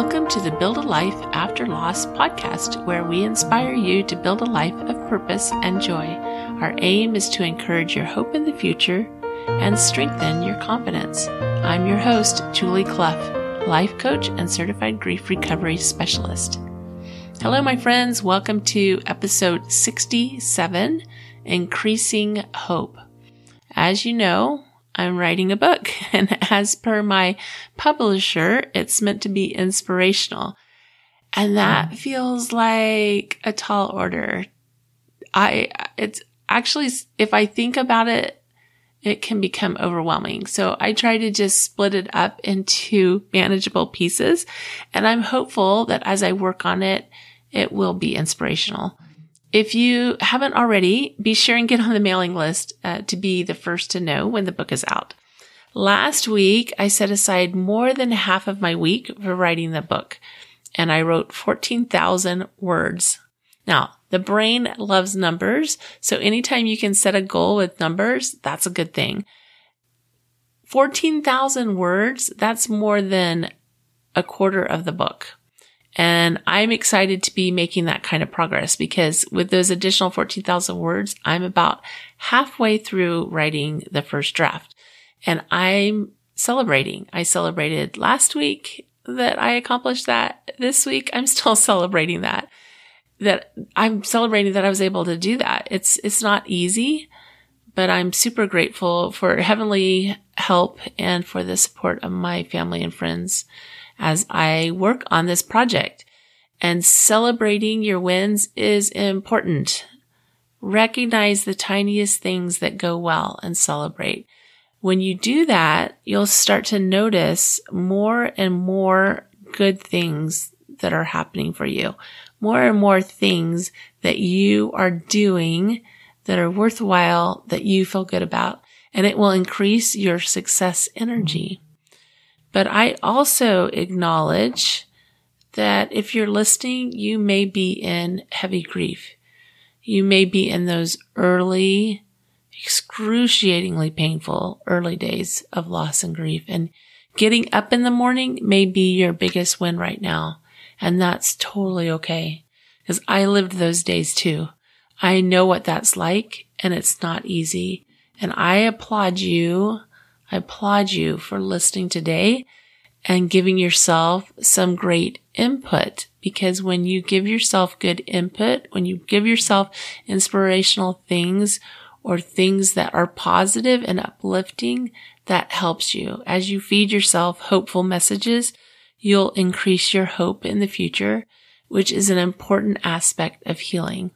Welcome to the Build a Life After Loss podcast, where we inspire you to build a life of purpose and joy. Our aim is to encourage your hope in the future and strengthen your confidence. I'm your host, Julie Clough, life coach and certified grief recovery specialist. Hello, my friends. Welcome to episode 67 Increasing Hope. As you know, I'm writing a book. And as per my publisher, it's meant to be inspirational. And that feels like a tall order. I, it's actually, if I think about it, it can become overwhelming. So I try to just split it up into manageable pieces. And I'm hopeful that as I work on it, it will be inspirational. If you haven't already, be sure and get on the mailing list uh, to be the first to know when the book is out. Last week, I set aside more than half of my week for writing the book, and I wrote 14,000 words. Now, the brain loves numbers, so anytime you can set a goal with numbers, that's a good thing. 14,000 words, that's more than a quarter of the book. And I'm excited to be making that kind of progress because with those additional 14,000 words, I'm about halfway through writing the first draft and I'm celebrating. I celebrated last week that I accomplished that. This week, I'm still celebrating that, that I'm celebrating that I was able to do that. It's, it's not easy, but I'm super grateful for heavenly help and for the support of my family and friends as I work on this project. And celebrating your wins is important. Recognize the tiniest things that go well and celebrate. When you do that, you'll start to notice more and more good things that are happening for you. More and more things that you are doing that are worthwhile that you feel good about. And it will increase your success energy. But I also acknowledge that if you're listening, you may be in heavy grief. You may be in those early, excruciatingly painful early days of loss and grief. And getting up in the morning may be your biggest win right now. And that's totally okay. Cause I lived those days too. I know what that's like and it's not easy. And I applaud you I applaud you for listening today and giving yourself some great input because when you give yourself good input, when you give yourself inspirational things or things that are positive and uplifting, that helps you. As you feed yourself hopeful messages, you'll increase your hope in the future, which is an important aspect of healing.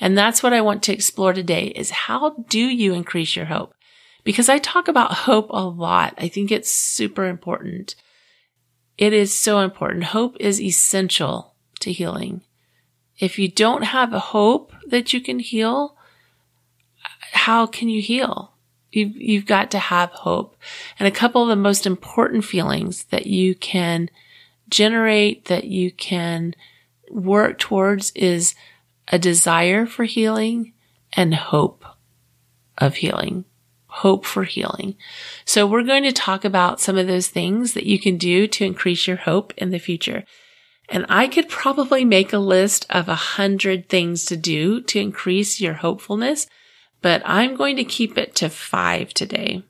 And that's what I want to explore today is how do you increase your hope? Because I talk about hope a lot. I think it's super important. It is so important. Hope is essential to healing. If you don't have a hope that you can heal, how can you heal? You've, you've got to have hope. And a couple of the most important feelings that you can generate, that you can work towards is a desire for healing and hope of healing hope for healing. So we're going to talk about some of those things that you can do to increase your hope in the future. And I could probably make a list of a hundred things to do to increase your hopefulness, but I'm going to keep it to five today.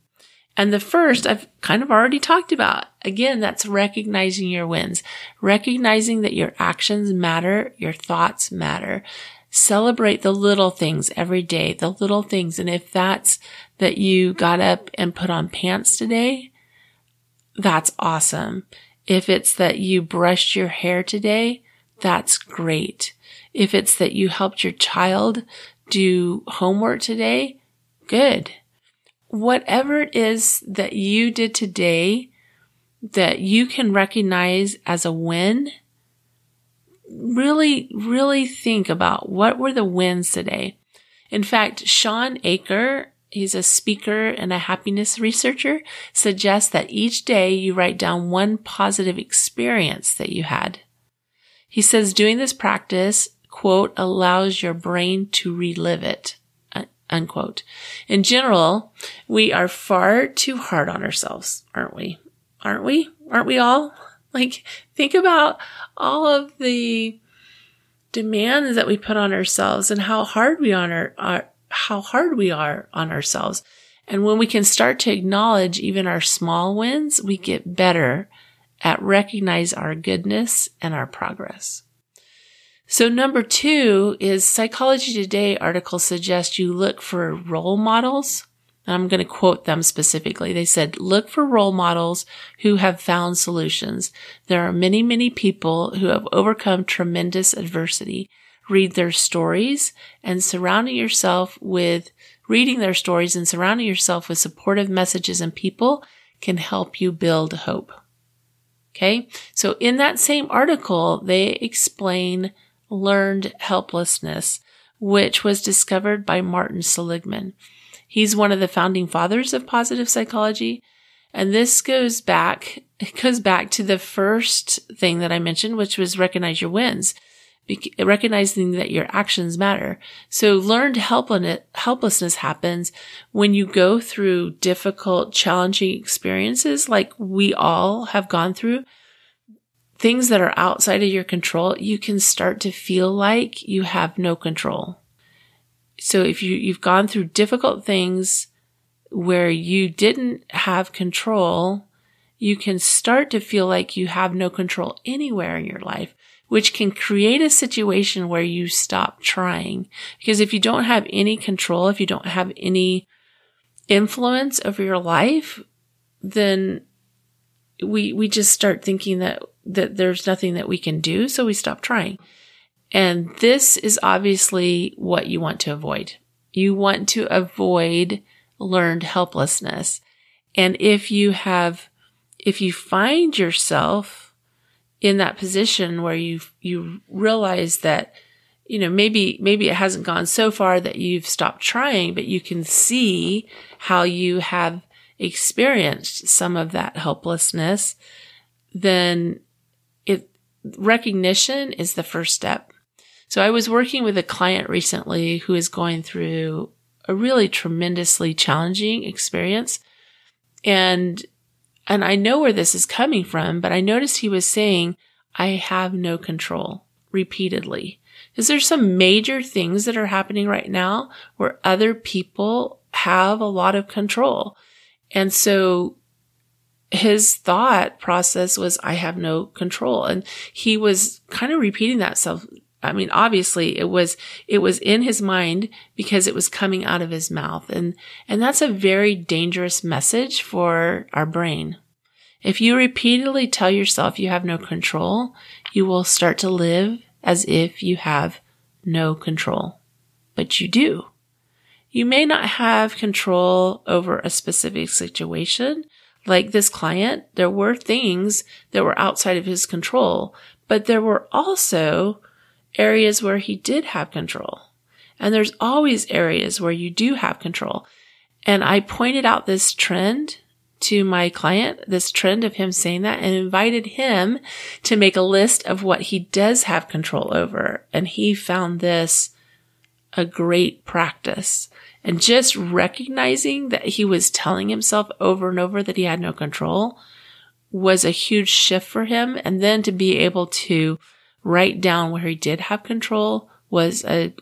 And the first I've kind of already talked about. Again, that's recognizing your wins, recognizing that your actions matter, your thoughts matter. Celebrate the little things every day, the little things. And if that's that you got up and put on pants today, that's awesome. If it's that you brushed your hair today, that's great. If it's that you helped your child do homework today, good. Whatever it is that you did today that you can recognize as a win, really, really think about what were the wins today. In fact, Shawn Achor, he's a speaker and a happiness researcher, suggests that each day you write down one positive experience that you had. He says doing this practice, quote, allows your brain to relive it, unquote. In general, we are far too hard on ourselves, aren't we? Aren't we? Aren't we all? Like, think about all of the demands that we put on ourselves and how hard we on our, our how hard we are on ourselves. And when we can start to acknowledge even our small wins, we get better at recognize our goodness and our progress. So number two is Psychology Today article suggests you look for role models. And I'm going to quote them specifically. They said, look for role models who have found solutions. There are many, many people who have overcome tremendous adversity. Read their stories and surrounding yourself with reading their stories and surrounding yourself with supportive messages and people can help you build hope. Okay. So in that same article, they explain learned helplessness, which was discovered by Martin Seligman. He's one of the founding fathers of positive psychology. And this goes back, it goes back to the first thing that I mentioned, which was recognize your wins, recognizing that your actions matter. So learned helplessness happens when you go through difficult, challenging experiences like we all have gone through things that are outside of your control, you can start to feel like you have no control. So if you, you've gone through difficult things where you didn't have control, you can start to feel like you have no control anywhere in your life, which can create a situation where you stop trying. Because if you don't have any control, if you don't have any influence over your life, then we, we just start thinking that that there's nothing that we can do. So we stop trying. And this is obviously what you want to avoid. You want to avoid learned helplessness. And if you have, if you find yourself in that position where you, you realize that, you know, maybe, maybe it hasn't gone so far that you've stopped trying, but you can see how you have experienced some of that helplessness, then it recognition is the first step. So I was working with a client recently who is going through a really tremendously challenging experience. And, and I know where this is coming from, but I noticed he was saying, I have no control repeatedly. Is there some major things that are happening right now where other people have a lot of control? And so his thought process was, I have no control. And he was kind of repeating that self. I mean, obviously it was, it was in his mind because it was coming out of his mouth. And, and that's a very dangerous message for our brain. If you repeatedly tell yourself you have no control, you will start to live as if you have no control, but you do. You may not have control over a specific situation, like this client, there were things that were outside of his control, but there were also areas where he did have control. And there's always areas where you do have control. And I pointed out this trend to my client, this trend of him saying that and invited him to make a list of what he does have control over. And he found this a great practice. And just recognizing that he was telling himself over and over that he had no control was a huge shift for him. And then to be able to write down where he did have control was a,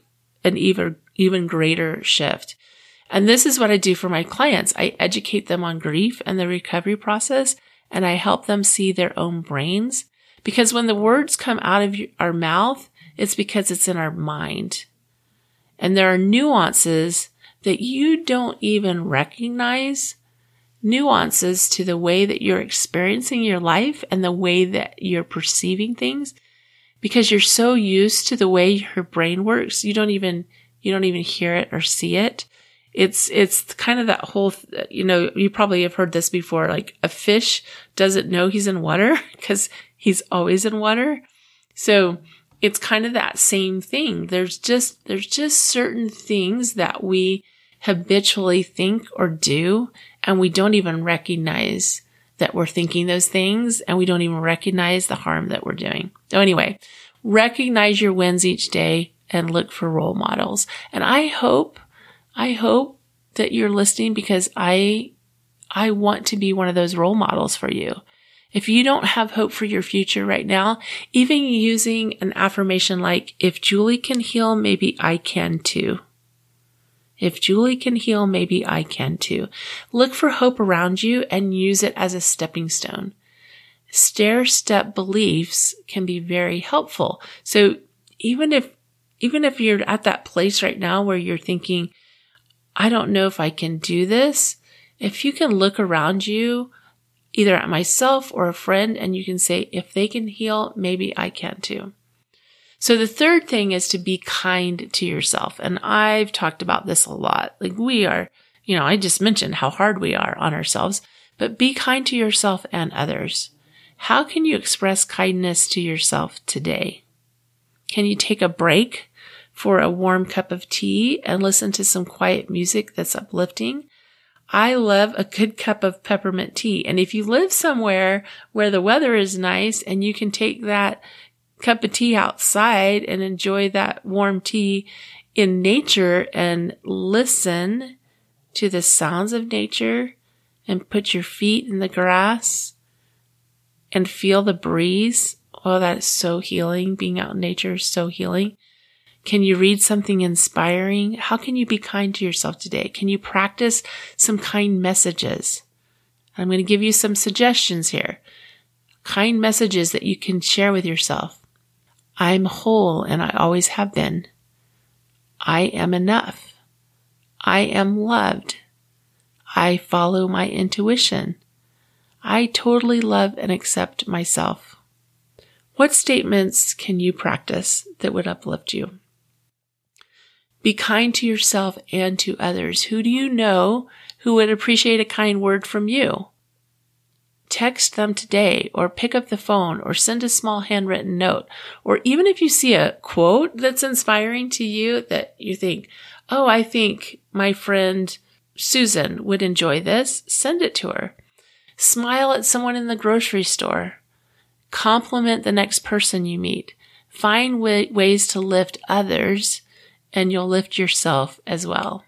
an even, even greater shift. And this is what I do for my clients. I educate them on grief and the recovery process and I help them see their own brains because when the words come out of our mouth, it's because it's in our mind. And there are nuances that you don't even recognize nuances to the way that you're experiencing your life and the way that you're perceiving things because you're so used to the way your brain works you don't even you don't even hear it or see it. It's it's kind of that whole you know you probably have heard this before like a fish doesn't know he's in water because he's always in water. So it's kind of that same thing. There's just there's just certain things that we habitually think or do, and we don't even recognize that we're thinking those things, and we don't even recognize the harm that we're doing. So anyway, recognize your wins each day and look for role models. And I hope, I hope that you're listening because I, I want to be one of those role models for you. If you don't have hope for your future right now, even using an affirmation like, if Julie can heal, maybe I can too. If Julie can heal, maybe I can too. Look for hope around you and use it as a stepping stone. Stair step beliefs can be very helpful. So even if, even if you're at that place right now where you're thinking, I don't know if I can do this, if you can look around you either at myself or a friend and you can say, if they can heal, maybe I can too. So the third thing is to be kind to yourself. And I've talked about this a lot. Like we are, you know, I just mentioned how hard we are on ourselves, but be kind to yourself and others. How can you express kindness to yourself today? Can you take a break for a warm cup of tea and listen to some quiet music that's uplifting? I love a good cup of peppermint tea. And if you live somewhere where the weather is nice and you can take that cup of tea outside and enjoy that warm tea in nature and listen to the sounds of nature and put your feet in the grass and feel the breeze. Oh, that is so healing. Being out in nature is so healing. Can you read something inspiring? How can you be kind to yourself today? Can you practice some kind messages? I'm going to give you some suggestions here. Kind messages that you can share with yourself. I'm whole and I always have been. I am enough. I am loved. I follow my intuition. I totally love and accept myself. What statements can you practice that would uplift you? Be kind to yourself and to others. Who do you know who would appreciate a kind word from you? Text them today or pick up the phone or send a small handwritten note. Or even if you see a quote that's inspiring to you that you think, Oh, I think my friend Susan would enjoy this, send it to her. Smile at someone in the grocery store. Compliment the next person you meet. Find ways to lift others and you'll lift yourself as well.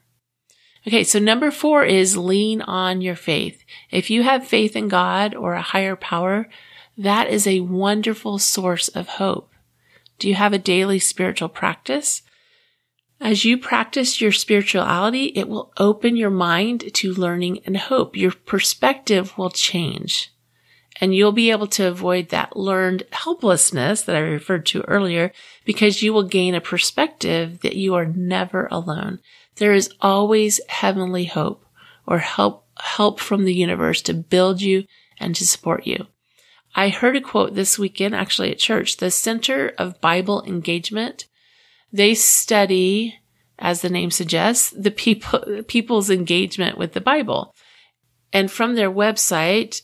Okay, so number four is lean on your faith. If you have faith in God or a higher power, that is a wonderful source of hope. Do you have a daily spiritual practice? As you practice your spirituality, it will open your mind to learning and hope. Your perspective will change and you'll be able to avoid that learned helplessness that I referred to earlier because you will gain a perspective that you are never alone. There is always heavenly hope or help, help from the universe to build you and to support you. I heard a quote this weekend actually at church. The Center of Bible Engagement. They study, as the name suggests, the people, people's engagement with the Bible. And from their website,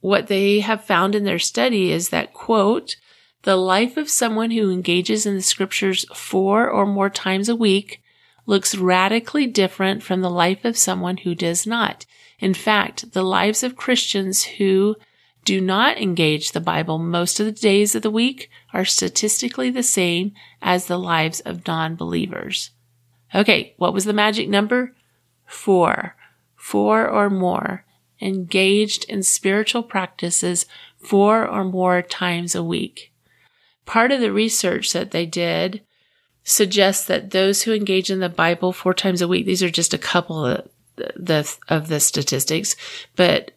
what they have found in their study is that, quote, the life of someone who engages in the scriptures four or more times a week looks radically different from the life of someone who does not. In fact, the lives of Christians who do not engage the Bible most of the days of the week are statistically the same as the lives of non-believers. Okay, what was the magic number? Four. Four or more engaged in spiritual practices four or more times a week. Part of the research that they did suggests that those who engage in the Bible four times a week, these are just a couple of the, of the statistics, but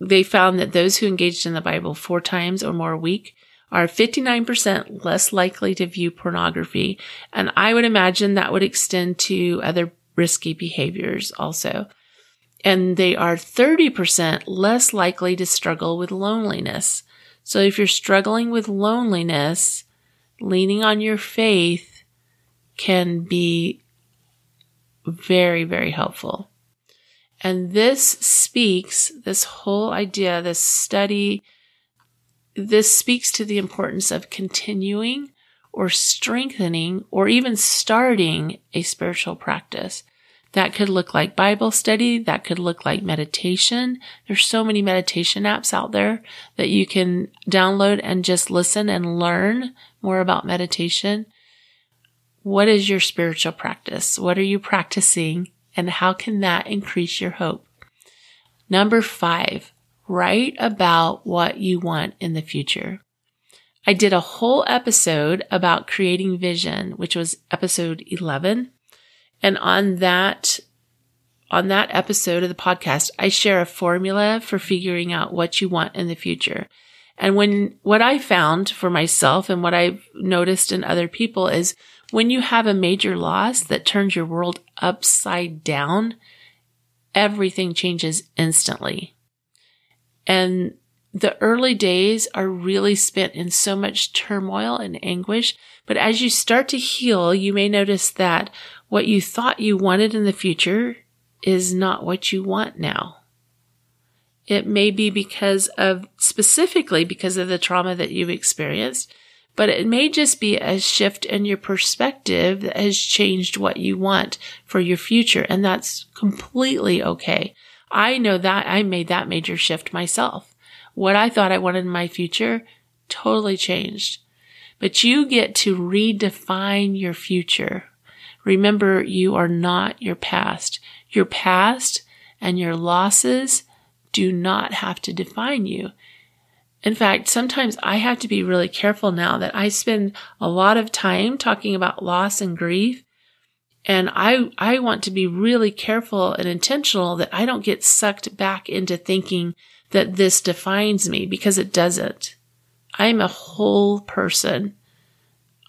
they found that those who engaged in the Bible four times or more a week are 59% less likely to view pornography. And I would imagine that would extend to other risky behaviors also and they are 30% less likely to struggle with loneliness. So if you're struggling with loneliness, leaning on your faith can be very, very helpful. And this speaks, this whole idea, this study, this speaks to the importance of continuing or strengthening or even starting a spiritual practice. That could look like Bible study. That could look like meditation. There's so many meditation apps out there that you can download and just listen and learn more about meditation. What is your spiritual practice? What are you practicing? And how can that increase your hope? Number five, write about what you want in the future. I did a whole episode about creating vision, which was episode 11. And on that, on that episode of the podcast, I share a formula for figuring out what you want in the future. And when what I found for myself and what I've noticed in other people is when you have a major loss that turns your world upside down, everything changes instantly. And the early days are really spent in so much turmoil and anguish. But as you start to heal, you may notice that what you thought you wanted in the future is not what you want now. It may be because of specifically because of the trauma that you've experienced, but it may just be a shift in your perspective that has changed what you want for your future. And that's completely okay. I know that I made that major shift myself. What I thought I wanted in my future totally changed. But you get to redefine your future. Remember, you are not your past. Your past and your losses do not have to define you. In fact, sometimes I have to be really careful now that I spend a lot of time talking about loss and grief. And I, I want to be really careful and intentional that I don't get sucked back into thinking that this defines me because it doesn't. I am a whole person.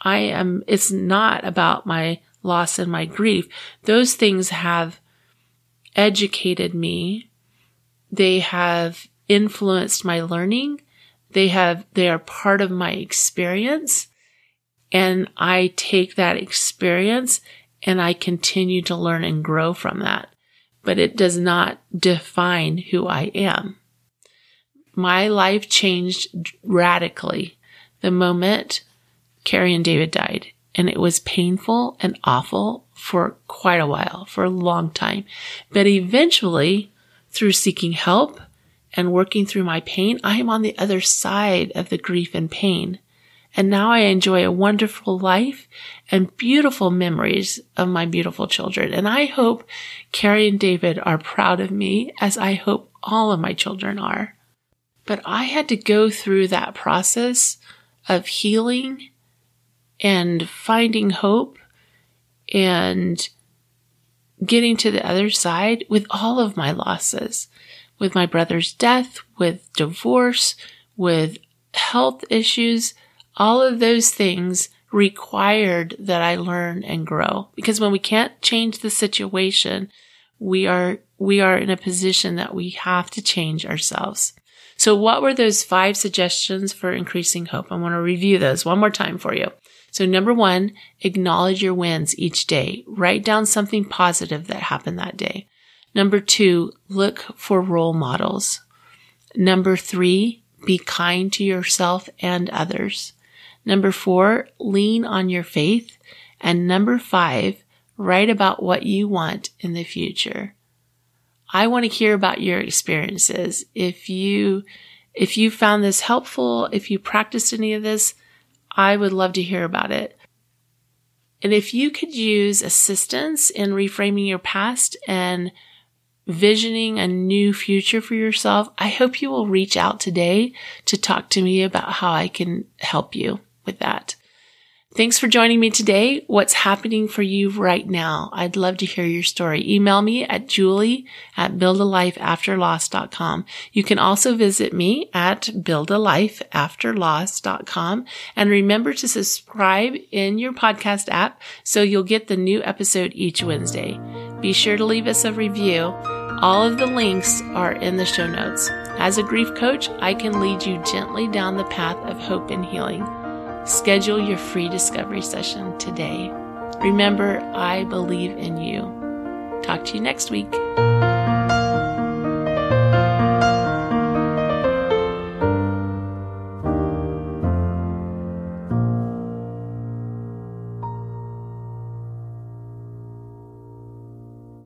I am, it's not about my loss and my grief. Those things have educated me they have influenced my learning. They have, they are part of my experience. And I take that experience and I continue to learn and grow from that. But it does not define who I am. My life changed radically the moment Carrie and David died. And it was painful and awful for quite a while, for a long time. But eventually through seeking help and working through my pain, I am on the other side of the grief and pain. And now I enjoy a wonderful life and beautiful memories of my beautiful children. And I hope Carrie and David are proud of me as I hope all of my children are. But I had to go through that process of healing and finding hope and getting to the other side with all of my losses, with my brother's death, with divorce, with health issues, all of those things required that I learn and grow. Because when we can't change the situation, we are, we are in a position that we have to change ourselves. So what were those five suggestions for increasing hope? I want to review those one more time for you. So number one, acknowledge your wins each day. Write down something positive that happened that day. Number two, look for role models. Number three, be kind to yourself and others. Number four, lean on your faith. And number five, write about what you want in the future. I want to hear about your experiences. If you, if you found this helpful, if you practiced any of this, I would love to hear about it. And if you could use assistance in reframing your past and visioning a new future for yourself, I hope you will reach out today to talk to me about how I can help you with that. Thanks for joining me today. What's happening for you right now? I'd love to hear your story. Email me at julie at buildalifeafterloss.com. You can also visit me at buildalifeafterloss.com and remember to subscribe in your podcast app so you'll get the new episode each Wednesday. Be sure to leave us a review. All of the links are in the show notes. As a grief coach, I can lead you gently down the path of hope and healing. Schedule your free discovery session today. Remember, I believe in you. Talk to you next week.